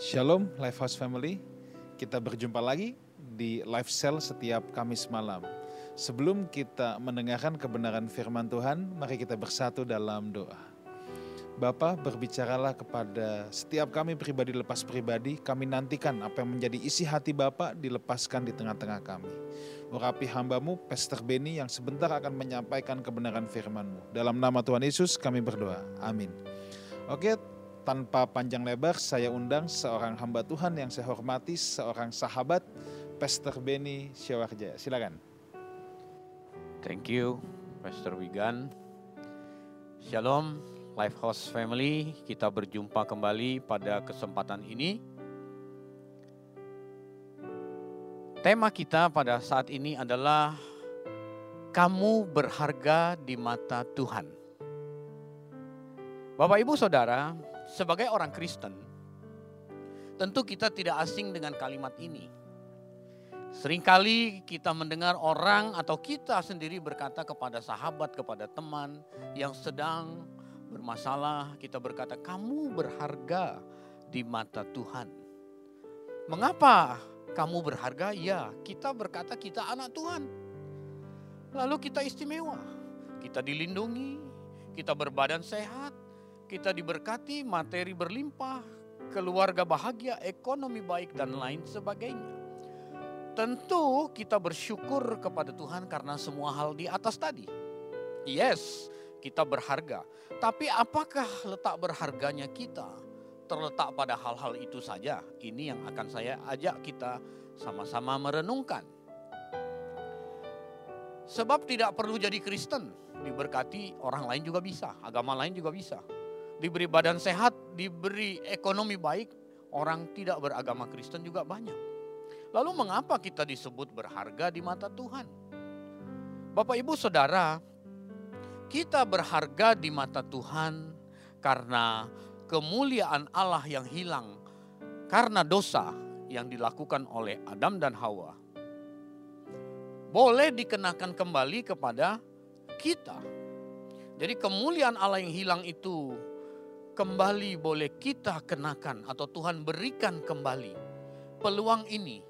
Shalom Lifehouse Family, kita berjumpa lagi di Live Cell setiap Kamis malam. Sebelum kita mendengarkan kebenaran firman Tuhan, mari kita bersatu dalam doa. Bapa berbicaralah kepada setiap kami pribadi lepas pribadi, kami nantikan apa yang menjadi isi hati Bapa dilepaskan di tengah-tengah kami. Urapi hambamu, Pastor Beni yang sebentar akan menyampaikan kebenaran firman-Mu. Dalam nama Tuhan Yesus kami berdoa. Amin. Oke, tanpa panjang lebar saya undang seorang hamba Tuhan yang saya hormati, seorang sahabat, Pastor Beni Syawarjaya. Silakan. Thank you, Pastor Wigan. Shalom, Lifehouse Family. Kita berjumpa kembali pada kesempatan ini. Tema kita pada saat ini adalah kamu berharga di mata Tuhan. Bapak Ibu Saudara, sebagai orang Kristen, tentu kita tidak asing dengan kalimat ini. Seringkali kita mendengar orang atau kita sendiri berkata kepada sahabat, kepada teman yang sedang bermasalah, kita berkata, "Kamu berharga di mata Tuhan." Mengapa kamu berharga? Ya, kita berkata kita anak Tuhan. Lalu kita istimewa, kita dilindungi, kita berbadan sehat, kita diberkati, materi berlimpah, keluarga bahagia, ekonomi baik, dan lain sebagainya. Tentu kita bersyukur kepada Tuhan karena semua hal di atas tadi. Yes, kita berharga. Tapi apakah letak berharganya kita terletak pada hal-hal itu saja? Ini yang akan saya ajak kita sama-sama merenungkan. Sebab tidak perlu jadi Kristen, diberkati orang lain juga bisa, agama lain juga bisa. Diberi badan sehat, diberi ekonomi baik, orang tidak beragama Kristen juga banyak. Lalu mengapa kita disebut berharga di mata Tuhan? Bapak Ibu Saudara, kita berharga di mata Tuhan karena kemuliaan Allah yang hilang karena dosa yang dilakukan oleh Adam dan Hawa. Boleh dikenakan kembali kepada kita. Jadi kemuliaan Allah yang hilang itu kembali boleh kita kenakan atau Tuhan berikan kembali. Peluang ini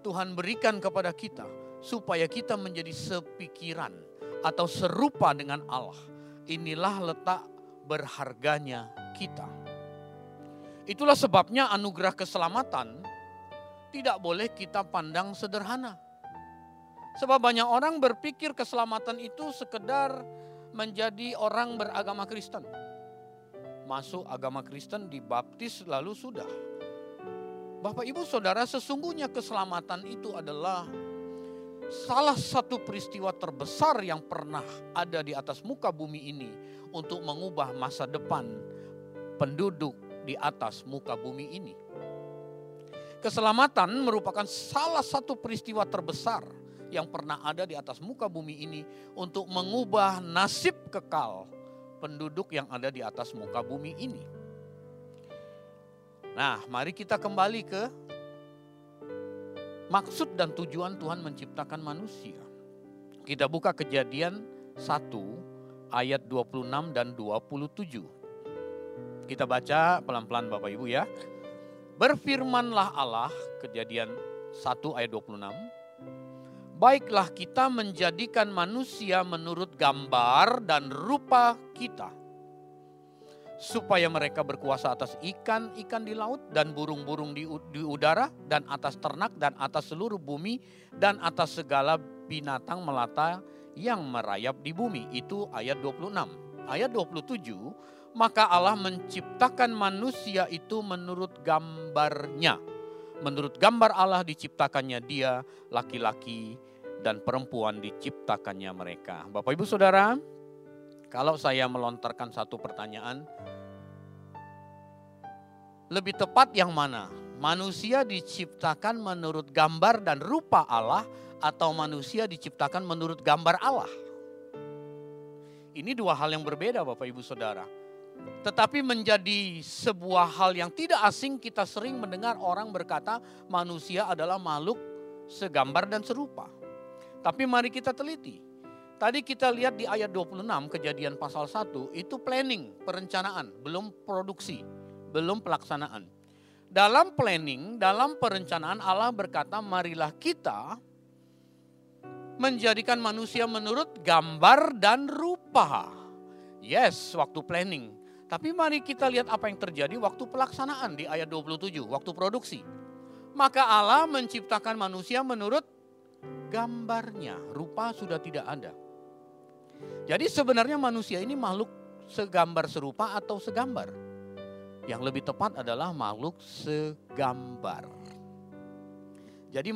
Tuhan berikan kepada kita supaya kita menjadi sepikiran atau serupa dengan Allah. Inilah letak berharganya kita. Itulah sebabnya anugerah keselamatan tidak boleh kita pandang sederhana. Sebab banyak orang berpikir keselamatan itu sekedar menjadi orang beragama Kristen. Masuk agama Kristen dibaptis lalu sudah. Bapak Ibu Saudara sesungguhnya keselamatan itu adalah salah satu peristiwa terbesar yang pernah ada di atas muka bumi ini untuk mengubah masa depan penduduk di atas muka bumi ini. Keselamatan merupakan salah satu peristiwa terbesar yang pernah ada di atas muka bumi ini untuk mengubah nasib kekal penduduk yang ada di atas muka bumi ini. Nah, mari kita kembali ke maksud dan tujuan Tuhan menciptakan manusia. Kita buka kejadian 1 ayat 26 dan 27. Kita baca pelan-pelan Bapak Ibu ya. Berfirmanlah Allah, kejadian 1 ayat 26 baiklah kita menjadikan manusia menurut gambar dan rupa kita. Supaya mereka berkuasa atas ikan-ikan di laut dan burung-burung di, udara dan atas ternak dan atas seluruh bumi dan atas segala binatang melata yang merayap di bumi. Itu ayat 26. Ayat 27, maka Allah menciptakan manusia itu menurut gambarnya. Menurut gambar Allah diciptakannya dia laki-laki dan perempuan diciptakannya mereka. Bapak Ibu Saudara, kalau saya melontarkan satu pertanyaan, lebih tepat yang mana? Manusia diciptakan menurut gambar dan rupa Allah atau manusia diciptakan menurut gambar Allah? Ini dua hal yang berbeda Bapak Ibu Saudara. Tetapi menjadi sebuah hal yang tidak asing kita sering mendengar orang berkata manusia adalah makhluk segambar dan serupa. Tapi mari kita teliti. Tadi kita lihat di ayat 26 kejadian pasal 1 itu planning, perencanaan, belum produksi, belum pelaksanaan. dalam planning, dalam perencanaan Allah berkata, marilah kita menjadikan manusia menurut gambar dan rupa. Yes, waktu planning. Tapi mari kita lihat apa yang terjadi waktu pelaksanaan di ayat 27, waktu produksi. Maka Allah menciptakan manusia menurut gambarnya, rupa sudah tidak ada. Jadi sebenarnya manusia ini makhluk segambar serupa atau segambar. Yang lebih tepat adalah makhluk segambar. Jadi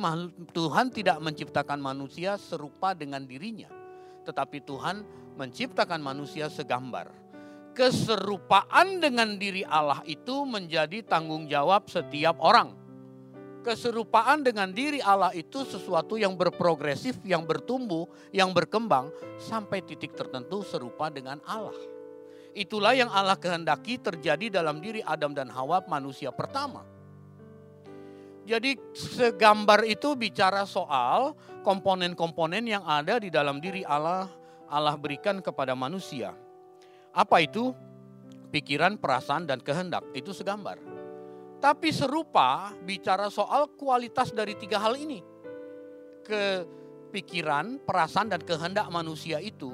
Tuhan tidak menciptakan manusia serupa dengan dirinya. Tetapi Tuhan menciptakan manusia segambar keserupaan dengan diri Allah itu menjadi tanggung jawab setiap orang. Keserupaan dengan diri Allah itu sesuatu yang berprogresif, yang bertumbuh, yang berkembang sampai titik tertentu serupa dengan Allah. Itulah yang Allah kehendaki terjadi dalam diri Adam dan Hawa manusia pertama. Jadi segambar itu bicara soal komponen-komponen yang ada di dalam diri Allah Allah berikan kepada manusia. Apa itu? Pikiran, perasaan, dan kehendak. Itu segambar. Tapi serupa bicara soal kualitas dari tiga hal ini. Kepikiran, perasaan, dan kehendak manusia itu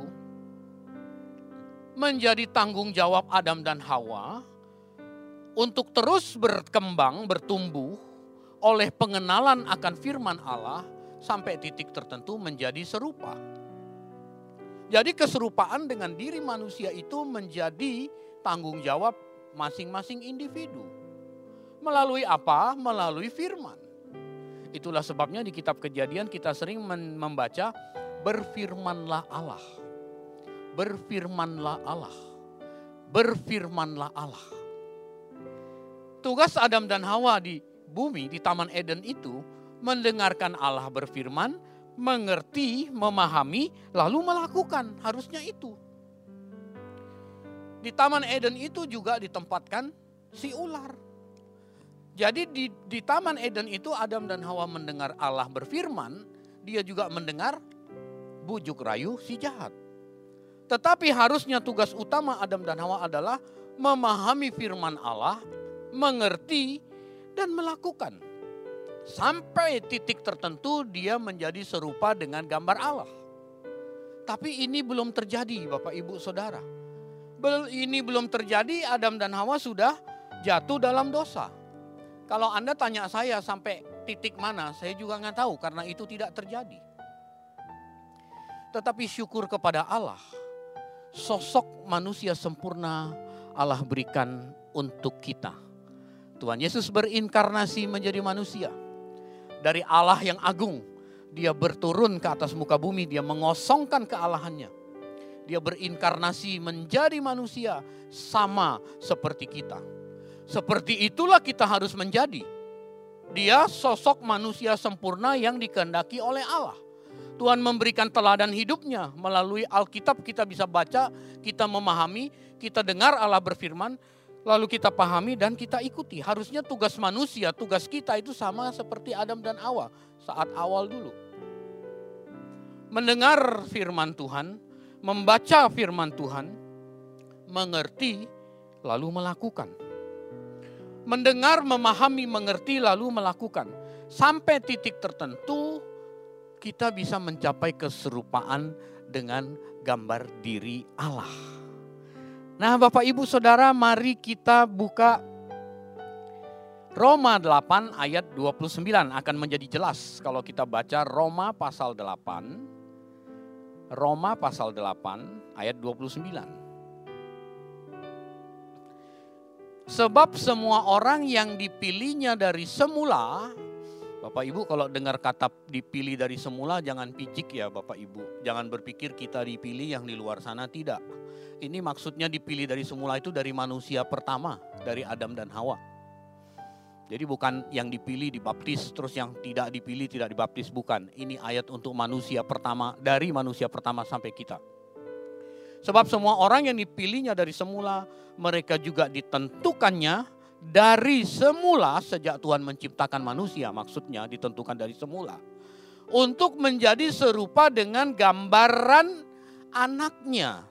menjadi tanggung jawab Adam dan Hawa untuk terus berkembang, bertumbuh oleh pengenalan akan firman Allah sampai titik tertentu menjadi serupa. Jadi keserupaan dengan diri manusia itu menjadi tanggung jawab masing-masing individu. Melalui apa? Melalui firman. Itulah sebabnya di kitab kejadian kita sering membaca berfirmanlah Allah. Berfirmanlah Allah. Berfirmanlah Allah. Tugas Adam dan Hawa di bumi, di Taman Eden itu mendengarkan Allah berfirman, mengerti, memahami, lalu melakukan. Harusnya itu. Di Taman Eden itu juga ditempatkan si ular. Jadi di, di Taman Eden itu Adam dan Hawa mendengar Allah berfirman, dia juga mendengar bujuk rayu si jahat. Tetapi harusnya tugas utama Adam dan Hawa adalah memahami firman Allah, mengerti, dan melakukan. Sampai titik tertentu dia menjadi serupa dengan gambar Allah. Tapi ini belum terjadi Bapak Ibu Saudara. Ini belum terjadi Adam dan Hawa sudah jatuh dalam dosa. Kalau Anda tanya saya sampai titik mana, saya juga nggak tahu karena itu tidak terjadi. Tetapi syukur kepada Allah, sosok manusia sempurna Allah berikan untuk kita. Tuhan Yesus berinkarnasi menjadi manusia dari Allah yang agung. Dia berturun ke atas muka bumi, dia mengosongkan kealahannya. Dia berinkarnasi menjadi manusia sama seperti kita. Seperti itulah kita harus menjadi. Dia sosok manusia sempurna yang dikehendaki oleh Allah. Tuhan memberikan teladan hidupnya melalui Alkitab kita bisa baca, kita memahami, kita dengar Allah berfirman, lalu kita pahami dan kita ikuti. Harusnya tugas manusia, tugas kita itu sama seperti Adam dan Hawa saat awal dulu. Mendengar firman Tuhan, membaca firman Tuhan, mengerti, lalu melakukan. Mendengar, memahami, mengerti, lalu melakukan. Sampai titik tertentu, kita bisa mencapai keserupaan dengan gambar diri Allah. Nah Bapak Ibu Saudara mari kita buka Roma 8 ayat 29 akan menjadi jelas kalau kita baca Roma pasal 8 Roma pasal 8 ayat 29 Sebab semua orang yang dipilihnya dari semula Bapak Ibu kalau dengar kata dipilih dari semula jangan picik ya Bapak Ibu. Jangan berpikir kita dipilih yang di luar sana tidak. Ini maksudnya dipilih dari semula itu dari manusia pertama, dari Adam dan Hawa. Jadi bukan yang dipilih dibaptis terus yang tidak dipilih tidak dibaptis bukan. Ini ayat untuk manusia pertama dari manusia pertama sampai kita. Sebab semua orang yang dipilihnya dari semula mereka juga ditentukannya dari semula sejak Tuhan menciptakan manusia maksudnya ditentukan dari semula untuk menjadi serupa dengan gambaran anaknya.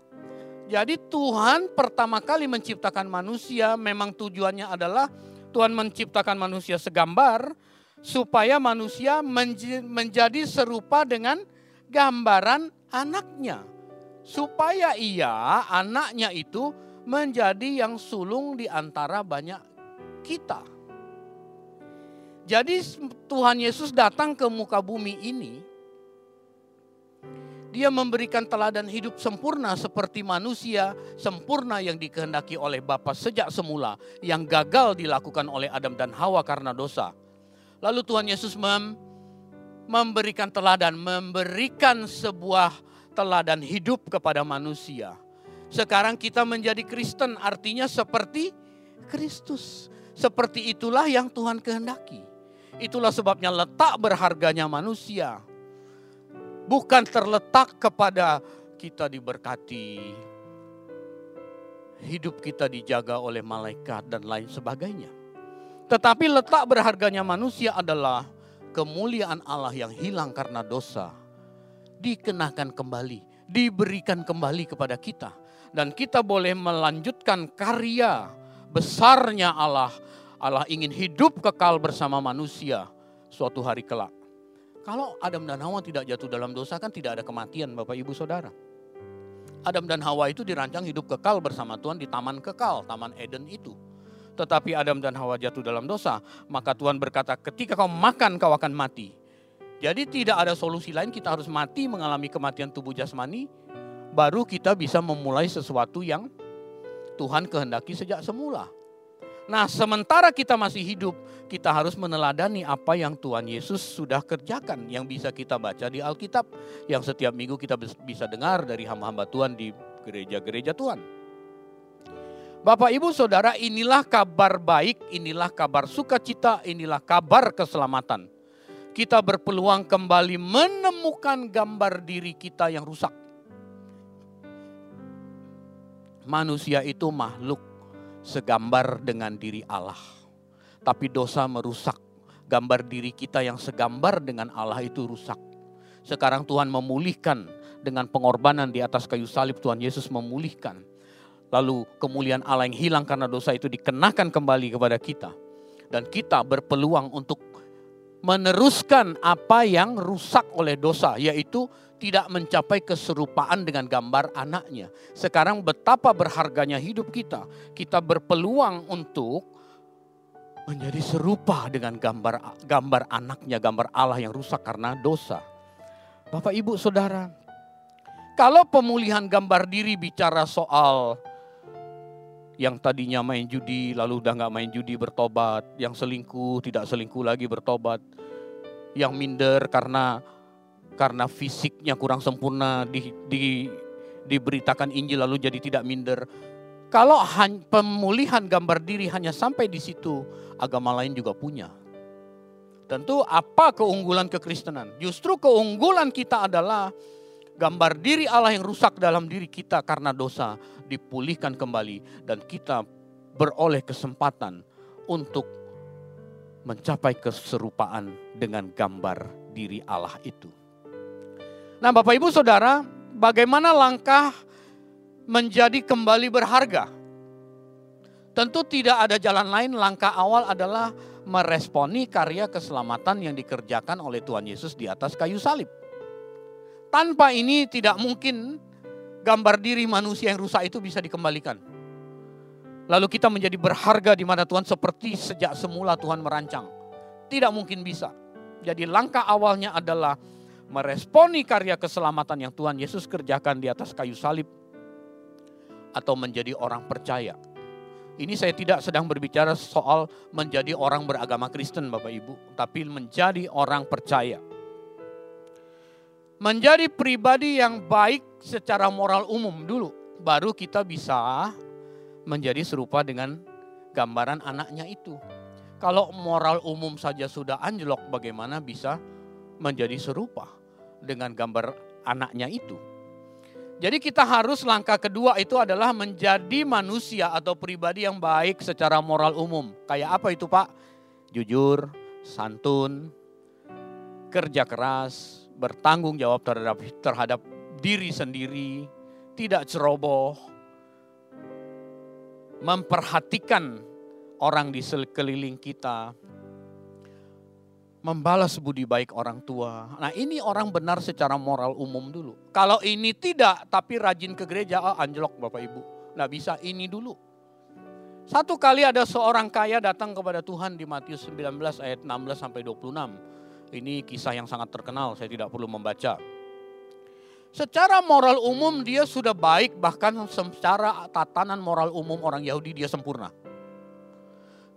Jadi Tuhan pertama kali menciptakan manusia memang tujuannya adalah Tuhan menciptakan manusia segambar supaya manusia menjadi serupa dengan gambaran anaknya. Supaya ia, anaknya itu menjadi yang sulung di antara banyak kita. Jadi Tuhan Yesus datang ke muka bumi ini dia memberikan teladan hidup sempurna seperti manusia sempurna yang dikehendaki oleh Bapa sejak semula yang gagal dilakukan oleh Adam dan Hawa karena dosa. Lalu Tuhan Yesus mem memberikan teladan, memberikan sebuah teladan hidup kepada manusia. Sekarang kita menjadi Kristen artinya seperti Kristus. Seperti itulah yang Tuhan kehendaki. Itulah sebabnya letak berharganya manusia bukan terletak kepada kita diberkati, hidup kita dijaga oleh malaikat dan lain sebagainya. Tetapi letak berharganya manusia adalah kemuliaan Allah yang hilang karena dosa. Dikenakan kembali, diberikan kembali kepada kita. Dan kita boleh melanjutkan karya besarnya Allah. Allah ingin hidup kekal bersama manusia suatu hari kelak. Kalau Adam dan Hawa tidak jatuh dalam dosa kan tidak ada kematian Bapak Ibu Saudara. Adam dan Hawa itu dirancang hidup kekal bersama Tuhan di taman kekal, taman Eden itu. Tetapi Adam dan Hawa jatuh dalam dosa, maka Tuhan berkata ketika kau makan kau akan mati. Jadi tidak ada solusi lain kita harus mati mengalami kematian tubuh jasmani, baru kita bisa memulai sesuatu yang Tuhan kehendaki sejak semula. Nah, sementara kita masih hidup, kita harus meneladani apa yang Tuhan Yesus sudah kerjakan, yang bisa kita baca di Alkitab, yang setiap minggu kita bisa dengar dari hamba-hamba Tuhan di gereja-gereja Tuhan. Bapak, ibu, saudara, inilah kabar baik, inilah kabar sukacita, inilah kabar keselamatan. Kita berpeluang kembali menemukan gambar diri kita yang rusak. Manusia itu makhluk segambar dengan diri Allah. Tapi dosa merusak gambar diri kita yang segambar dengan Allah itu rusak. Sekarang Tuhan memulihkan dengan pengorbanan di atas kayu salib Tuhan Yesus memulihkan. Lalu kemuliaan Allah yang hilang karena dosa itu dikenakan kembali kepada kita. Dan kita berpeluang untuk meneruskan apa yang rusak oleh dosa, yaitu tidak mencapai keserupaan dengan gambar anaknya. Sekarang betapa berharganya hidup kita. Kita berpeluang untuk menjadi serupa dengan gambar gambar anaknya, gambar Allah yang rusak karena dosa. Bapak, Ibu, Saudara, kalau pemulihan gambar diri bicara soal yang tadinya main judi lalu udah nggak main judi bertobat, yang selingkuh tidak selingkuh lagi bertobat, yang minder karena karena fisiknya kurang sempurna di, di, diberitakan Injil lalu jadi tidak minder. Kalau pemulihan gambar diri hanya sampai di situ, agama lain juga punya. Tentu apa keunggulan kekristenan? Justru keunggulan kita adalah gambar diri Allah yang rusak dalam diri kita karena dosa dipulihkan kembali dan kita beroleh kesempatan untuk mencapai keserupaan dengan gambar diri Allah itu. Nah, Bapak Ibu Saudara, bagaimana langkah menjadi kembali berharga? Tentu tidak ada jalan lain, langkah awal adalah meresponi karya keselamatan yang dikerjakan oleh Tuhan Yesus di atas kayu salib. Tanpa ini tidak mungkin gambar diri manusia yang rusak itu bisa dikembalikan. Lalu kita menjadi berharga di mana Tuhan seperti sejak semula Tuhan merancang. Tidak mungkin bisa. Jadi langkah awalnya adalah meresponi karya keselamatan yang Tuhan Yesus kerjakan di atas kayu salib atau menjadi orang percaya. Ini saya tidak sedang berbicara soal menjadi orang beragama Kristen Bapak Ibu, tapi menjadi orang percaya. Menjadi pribadi yang baik secara moral umum dulu, baru kita bisa menjadi serupa dengan gambaran anaknya itu. Kalau moral umum saja sudah anjlok, bagaimana bisa menjadi serupa? dengan gambar anaknya itu. Jadi kita harus langkah kedua itu adalah menjadi manusia atau pribadi yang baik secara moral umum. Kayak apa itu Pak? Jujur, santun, kerja keras, bertanggung jawab terhadap terhadap diri sendiri, tidak ceroboh, memperhatikan orang di sekeliling kita, membalas budi baik orang tua. Nah ini orang benar secara moral umum dulu. Kalau ini tidak, tapi rajin ke gereja, oh, anjlok Bapak Ibu. Nggak bisa ini dulu. Satu kali ada seorang kaya datang kepada Tuhan di Matius 19 ayat 16 sampai 26. Ini kisah yang sangat terkenal, saya tidak perlu membaca. Secara moral umum dia sudah baik, bahkan secara tatanan moral umum orang Yahudi dia sempurna.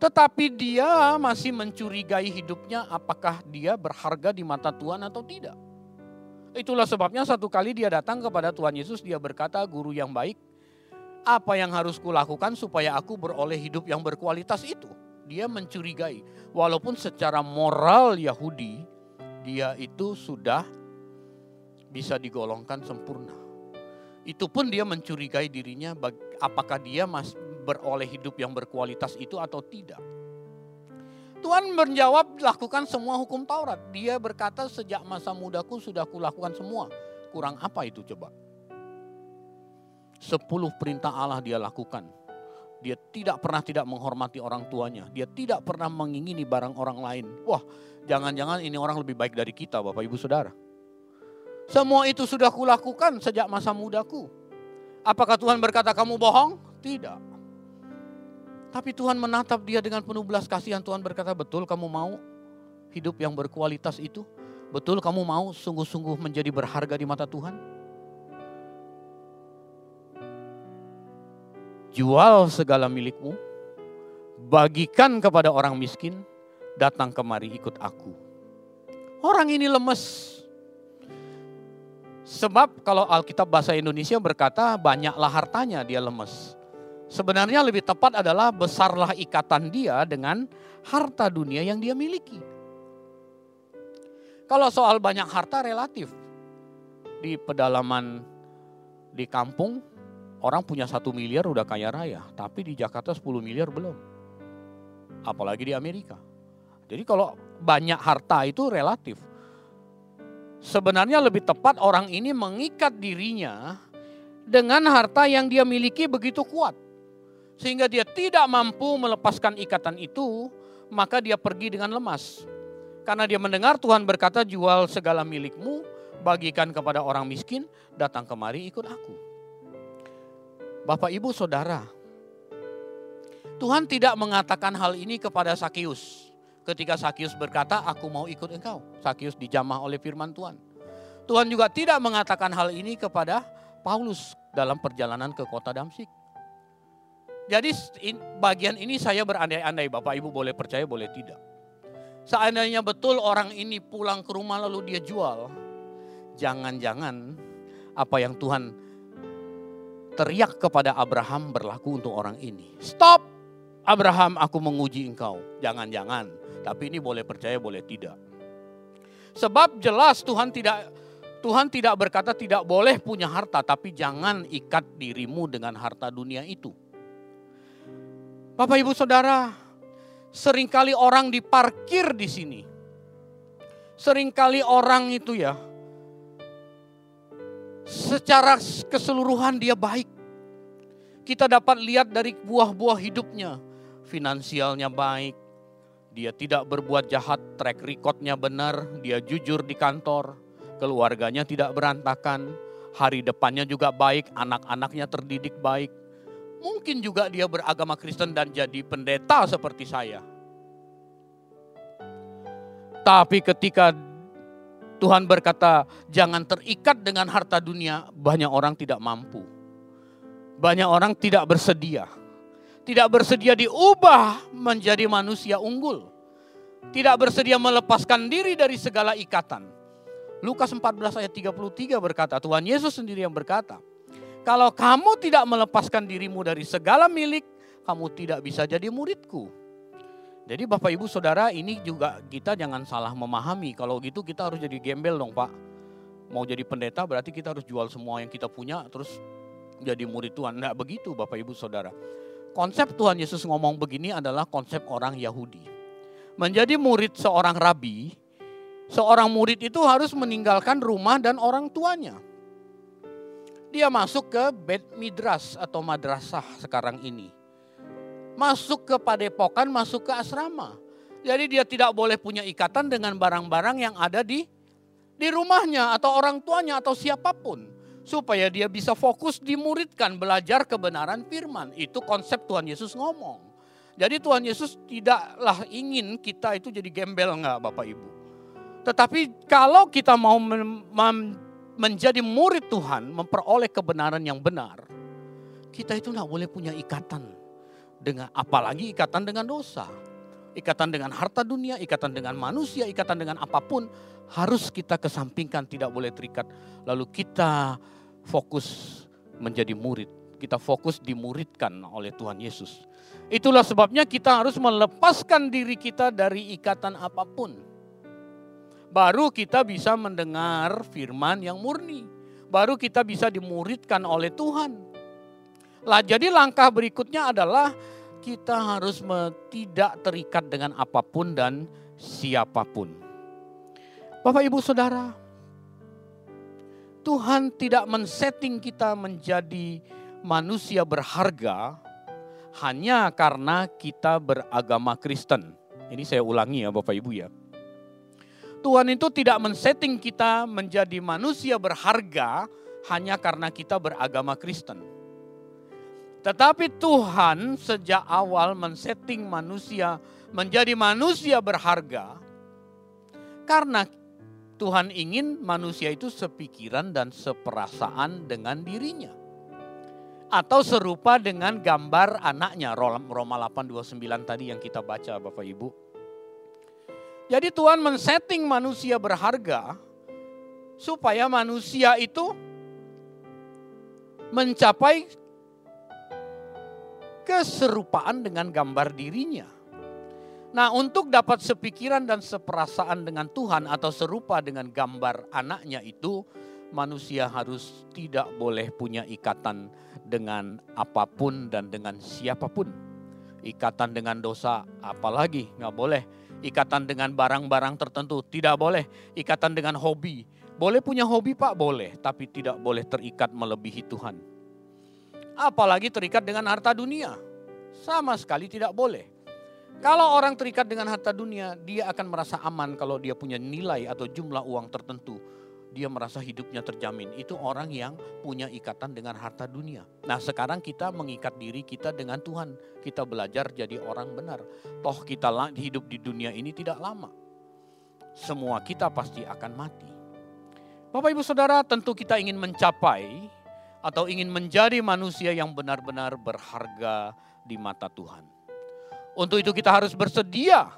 Tetapi dia masih mencurigai hidupnya apakah dia berharga di mata Tuhan atau tidak. Itulah sebabnya satu kali dia datang kepada Tuhan Yesus, dia berkata, guru yang baik, apa yang harus kulakukan supaya aku beroleh hidup yang berkualitas itu? Dia mencurigai, walaupun secara moral Yahudi, dia itu sudah bisa digolongkan sempurna. Itu pun dia mencurigai dirinya, apakah dia masih beroleh hidup yang berkualitas itu atau tidak. Tuhan menjawab, lakukan semua hukum Taurat. Dia berkata, sejak masa mudaku sudah kulakukan semua. Kurang apa itu coba? Sepuluh perintah Allah dia lakukan. Dia tidak pernah tidak menghormati orang tuanya. Dia tidak pernah mengingini barang orang lain. Wah, jangan-jangan ini orang lebih baik dari kita, Bapak Ibu Saudara. Semua itu sudah kulakukan sejak masa mudaku. Apakah Tuhan berkata kamu bohong? Tidak. Tapi Tuhan menatap dia dengan penuh belas kasihan. Tuhan berkata, betul kamu mau hidup yang berkualitas itu? Betul kamu mau sungguh-sungguh menjadi berharga di mata Tuhan? Jual segala milikmu, bagikan kepada orang miskin, datang kemari ikut aku. Orang ini lemes. Sebab kalau Alkitab bahasa Indonesia berkata banyaklah hartanya dia lemes. Sebenarnya lebih tepat adalah besarlah ikatan dia dengan harta dunia yang dia miliki. Kalau soal banyak harta relatif. Di pedalaman di kampung orang punya satu miliar udah kaya raya. Tapi di Jakarta 10 miliar belum. Apalagi di Amerika. Jadi kalau banyak harta itu relatif. Sebenarnya lebih tepat orang ini mengikat dirinya dengan harta yang dia miliki begitu kuat sehingga dia tidak mampu melepaskan ikatan itu, maka dia pergi dengan lemas. Karena dia mendengar Tuhan berkata, jual segala milikmu, bagikan kepada orang miskin, datang kemari ikut aku. Bapak ibu saudara, Tuhan tidak mengatakan hal ini kepada Sakius. Ketika Sakius berkata, aku mau ikut engkau. Sakius dijamah oleh firman Tuhan. Tuhan juga tidak mengatakan hal ini kepada Paulus dalam perjalanan ke kota Damsik. Jadi bagian ini saya berandai-andai, Bapak Ibu boleh percaya, boleh tidak. Seandainya betul orang ini pulang ke rumah lalu dia jual, jangan-jangan apa yang Tuhan teriak kepada Abraham berlaku untuk orang ini. Stop, Abraham, aku menguji engkau. Jangan-jangan, tapi ini boleh percaya, boleh tidak. Sebab jelas Tuhan tidak Tuhan tidak berkata tidak boleh punya harta, tapi jangan ikat dirimu dengan harta dunia itu. Bapak Ibu Saudara, sering kali orang diparkir di sini. Seringkali orang itu ya, secara keseluruhan dia baik. Kita dapat lihat dari buah-buah hidupnya. Finansialnya baik, dia tidak berbuat jahat, track recordnya benar, dia jujur di kantor, keluarganya tidak berantakan, hari depannya juga baik, anak-anaknya terdidik baik. Mungkin juga dia beragama Kristen dan jadi pendeta seperti saya. Tapi ketika Tuhan berkata, "Jangan terikat dengan harta dunia," banyak orang tidak mampu. Banyak orang tidak bersedia. Tidak bersedia diubah menjadi manusia unggul. Tidak bersedia melepaskan diri dari segala ikatan. Lukas 14 ayat 33 berkata, Tuhan Yesus sendiri yang berkata, kalau kamu tidak melepaskan dirimu dari segala milik, kamu tidak bisa jadi muridku. Jadi Bapak Ibu Saudara ini juga kita jangan salah memahami. Kalau gitu kita harus jadi gembel dong Pak. Mau jadi pendeta berarti kita harus jual semua yang kita punya terus jadi murid Tuhan. Enggak begitu Bapak Ibu Saudara. Konsep Tuhan Yesus ngomong begini adalah konsep orang Yahudi. Menjadi murid seorang rabi, seorang murid itu harus meninggalkan rumah dan orang tuanya dia masuk ke bed midras atau madrasah sekarang ini. Masuk ke padepokan, masuk ke asrama. Jadi dia tidak boleh punya ikatan dengan barang-barang yang ada di di rumahnya atau orang tuanya atau siapa pun supaya dia bisa fokus dimuridkan belajar kebenaran firman. Itu konsep Tuhan Yesus ngomong. Jadi Tuhan Yesus tidaklah ingin kita itu jadi gembel enggak Bapak Ibu. Tetapi kalau kita mau menjadi murid Tuhan, memperoleh kebenaran yang benar, kita itu enggak boleh punya ikatan dengan apalagi ikatan dengan dosa. Ikatan dengan harta dunia, ikatan dengan manusia, ikatan dengan apa pun harus kita kesampingkan, tidak boleh terikat. Lalu kita fokus menjadi murid. Kita fokus dimuridkan oleh Tuhan Yesus. Itulah sebabnya kita harus melepaskan diri kita dari ikatan apa pun. Baru kita bisa mendengar firman yang murni. Baru kita bisa dimuridkan oleh Tuhan. Lah jadi langkah berikutnya adalah kita harus tidak terikat dengan apa pun dan siapa pun. Bapak Ibu Saudara, Tuhan tidak men-setting kita menjadi manusia berharga hanya karena kita beragama Kristen. Ini saya ulangi ya Bapak Ibu ya. Tuhan itu tidak men-setting kita menjadi manusia berharga hanya karena kita beragama Kristen. Tetapi Tuhan sejak awal men-setting manusia menjadi manusia berharga karena Tuhan ingin manusia itu sepikiran dan seperasaan dengan dirinya. Atau serupa dengan gambar anaknya Roma 829 tadi yang kita baca Bapak Ibu. Jadi Tuhan men-setting manusia berharga supaya manusia itu mencapai keserupaan dengan gambar dirinya. Nah, untuk dapat sepikiran dan seperasaan dengan Tuhan atau serupa dengan gambar anaknya itu, manusia harus tidak boleh punya ikatan dengan apa pun dan dengan siapa pun. Ikatan dengan dosa, apalagi nggak boleh. Ikatan dengan barang-barang tertentu, tidak boleh. Ikatan dengan hobi, boleh punya hobi pak, boleh. Tapi tidak boleh terikat melebihi Tuhan apalagi terikat dengan harta dunia. Sama sekali tidak boleh. Kalau orang terikat dengan harta dunia, dia akan merasa aman kalau dia punya nilai atau jumlah uang tertentu. Dia merasa hidupnya terjamin. Itu orang yang punya ikatan dengan harta dunia. Nah sekarang kita mengikat diri kita dengan Tuhan. Kita belajar jadi orang benar. Toh kita hidup di dunia ini tidak lama. Semua kita pasti akan mati. Bapak ibu saudara tentu kita ingin mencapai atau ingin menjadi manusia yang benar-benar berharga di mata Tuhan. Untuk itu kita harus bersedia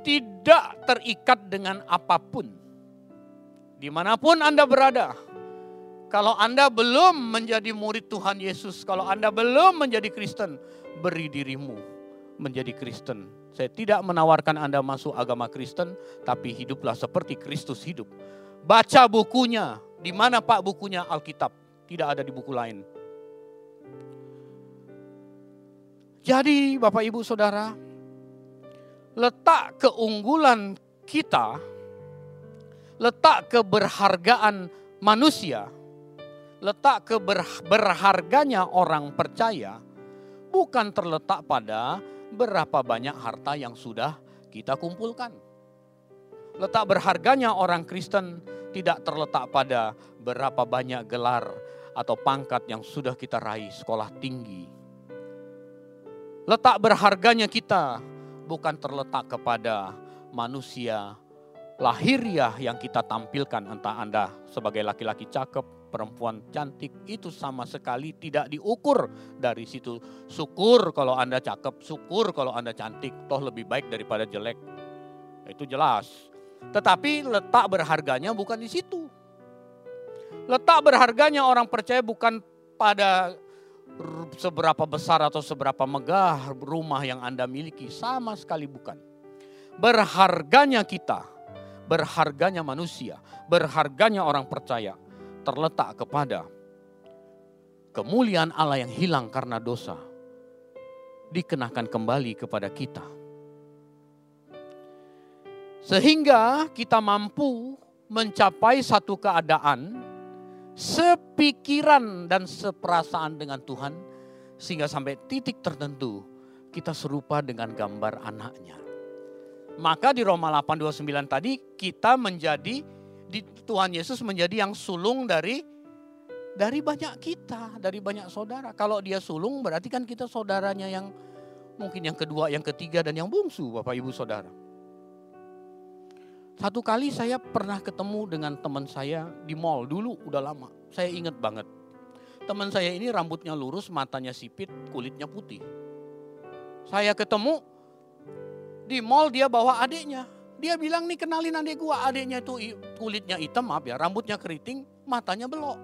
tidak terikat dengan apa pun. Di mana pun Anda berada, kalau Anda belum menjadi murid Tuhan Yesus, kalau Anda belum menjadi Kristen, beri dirimu menjadi Kristen. Saya tidak menawarkan Anda masuk agama Kristen, tapi hiduplah seperti Kristus hidup. Baca bukunya, di mana Pak bukunya Alkitab tidak ada di buku lain. Jadi Bapak Ibu Saudara, letak keunggulan kita, letak keberhargaan manusia, letak keberharganya orang percaya bukan terletak pada berapa banyak harta yang sudah kita kumpulkan. Letak berharganya orang Kristen tidak terletak pada berapa banyak gelar atau pangkat yang sudah kita raih sekolah tinggi. Letak berharganya kita bukan terletak kepada manusia lahiriah yang kita tampilkan entah Anda sebagai laki-laki cakep, perempuan cantik itu sama sekali tidak diukur dari situ. Syukur kalau Anda cakep, syukur kalau Anda cantik, toh lebih baik daripada jelek. Itu jelas. Tetapi letak berharganya bukan di situ. Letak berharganya orang percaya bukan pada seberapa besar atau seberapa megah rumah yang Anda miliki. Sama sekali bukan. Berharganya kita, berharganya manusia, berharganya orang percaya terletak kepada kemuliaan Allah yang hilang karena dosa dikenakan kembali kepada kita. Sehingga kita mampu mencapai satu keadaan sepikiran dan seperasaan dengan Tuhan sehingga sampai titik tertentu kita serupa dengan gambar anaknya. Maka di Roma 8:29 tadi kita menjadi di Tuhan Yesus menjadi yang sulung dari dari banyak kita, dari banyak saudara. Kalau dia sulung berarti kan kita saudaranya yang mungkin yang kedua, yang ketiga dan yang bungsu Bapak Ibu Saudara. Satu kali saya pernah ketemu dengan teman saya di mall dulu udah lama. Saya ingat banget. Teman saya ini rambutnya lurus, matanya sipit, kulitnya putih. Saya ketemu di mall dia bawa adiknya. Dia bilang nih kenalin adik gua. Adiknya itu kulitnya hitam maaf ya, rambutnya keriting, matanya belok.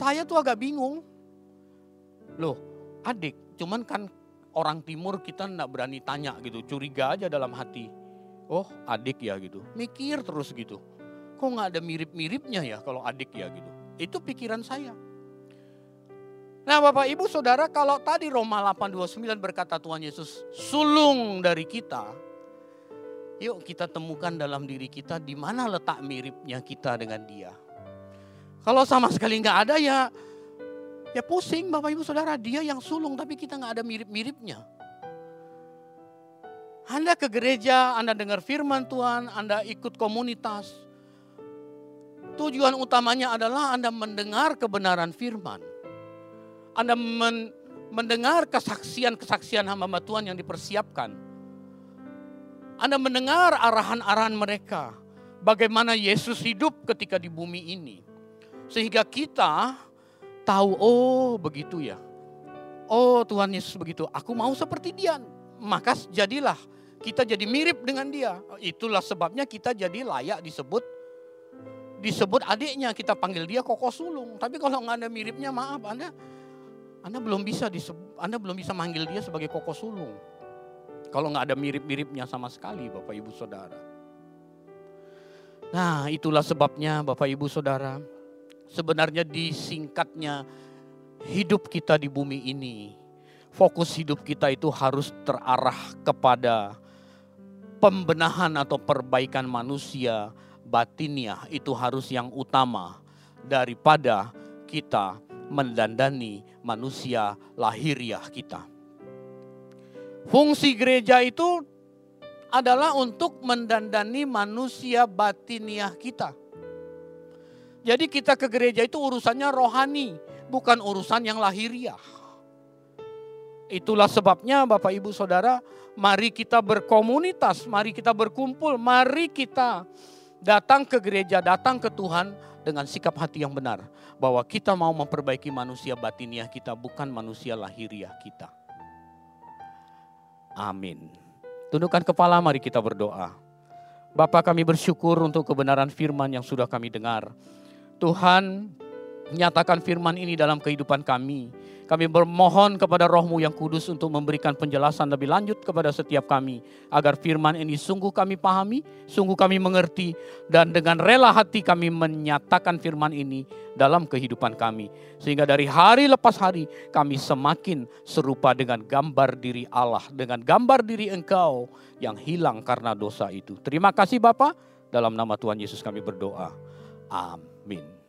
Saya tuh agak bingung. Loh, adik, cuman kan orang timur kita nggak berani tanya gitu, curiga aja dalam hati oh adik ya gitu. Mikir terus gitu. Kok nggak ada mirip-miripnya ya kalau adik ya gitu. Itu pikiran saya. Nah Bapak Ibu Saudara kalau tadi Roma 829 berkata Tuhan Yesus sulung dari kita. Yuk kita temukan dalam diri kita di mana letak miripnya kita dengan dia. Kalau sama sekali nggak ada ya ya pusing Bapak Ibu Saudara dia yang sulung tapi kita nggak ada mirip-miripnya. Anda ke gereja, Anda dengar firman Tuhan, Anda ikut komunitas. Tujuan utamanya adalah Anda mendengar kebenaran firman. Anda men mendengar kesaksian-kesaksian hamba Tuhan yang dipersiapkan. Anda mendengar arahan-arahan mereka. Bagaimana Yesus hidup ketika di bumi ini. Sehingga kita tahu, oh begitu ya. Oh Tuhan Yesus begitu, aku mau seperti dia. Maka jadilah kita jadi mirip dengan dia. Itulah sebabnya kita jadi layak disebut disebut adiknya. Kita panggil dia koko sulung. Tapi kalau nggak ada miripnya, maaf Anda Anda belum bisa disebut, Anda belum bisa manggil dia sebagai koko sulung. Kalau nggak ada mirip-miripnya sama sekali, Bapak Ibu Saudara. Nah, itulah sebabnya Bapak Ibu Saudara, sebenarnya disingkatnya hidup kita di bumi ini, fokus hidup kita itu harus terarah kepada pembenahan atau perbaikan manusia batiniah itu harus yang utama daripada kita mendandani manusia lahiriah kita. Fungsi gereja itu adalah untuk mendandani manusia batiniah kita. Jadi kita ke gereja itu urusannya rohani, bukan urusan yang lahiriah. Itulah sebabnya Bapak Ibu Saudara Mari kita berkomunitas, mari kita berkumpul, mari kita datang ke gereja, datang ke Tuhan dengan sikap hati yang benar. Bahwa kita mau memperbaiki manusia batiniah kita, bukan manusia lahiriah kita. Amin. Tundukkan kepala, mari kita berdoa. Bapak kami bersyukur untuk kebenaran firman yang sudah kami dengar. Tuhan, nyatakan firman ini dalam kehidupan kami kami bermohon kepada rohmu yang kudus untuk memberikan penjelasan lebih lanjut kepada setiap kami. Agar firman ini sungguh kami pahami, sungguh kami mengerti. Dan dengan rela hati kami menyatakan firman ini dalam kehidupan kami. Sehingga dari hari lepas hari kami semakin serupa dengan gambar diri Allah. Dengan gambar diri engkau yang hilang karena dosa itu. Terima kasih Bapak. Dalam nama Tuhan Yesus kami berdoa. Amin.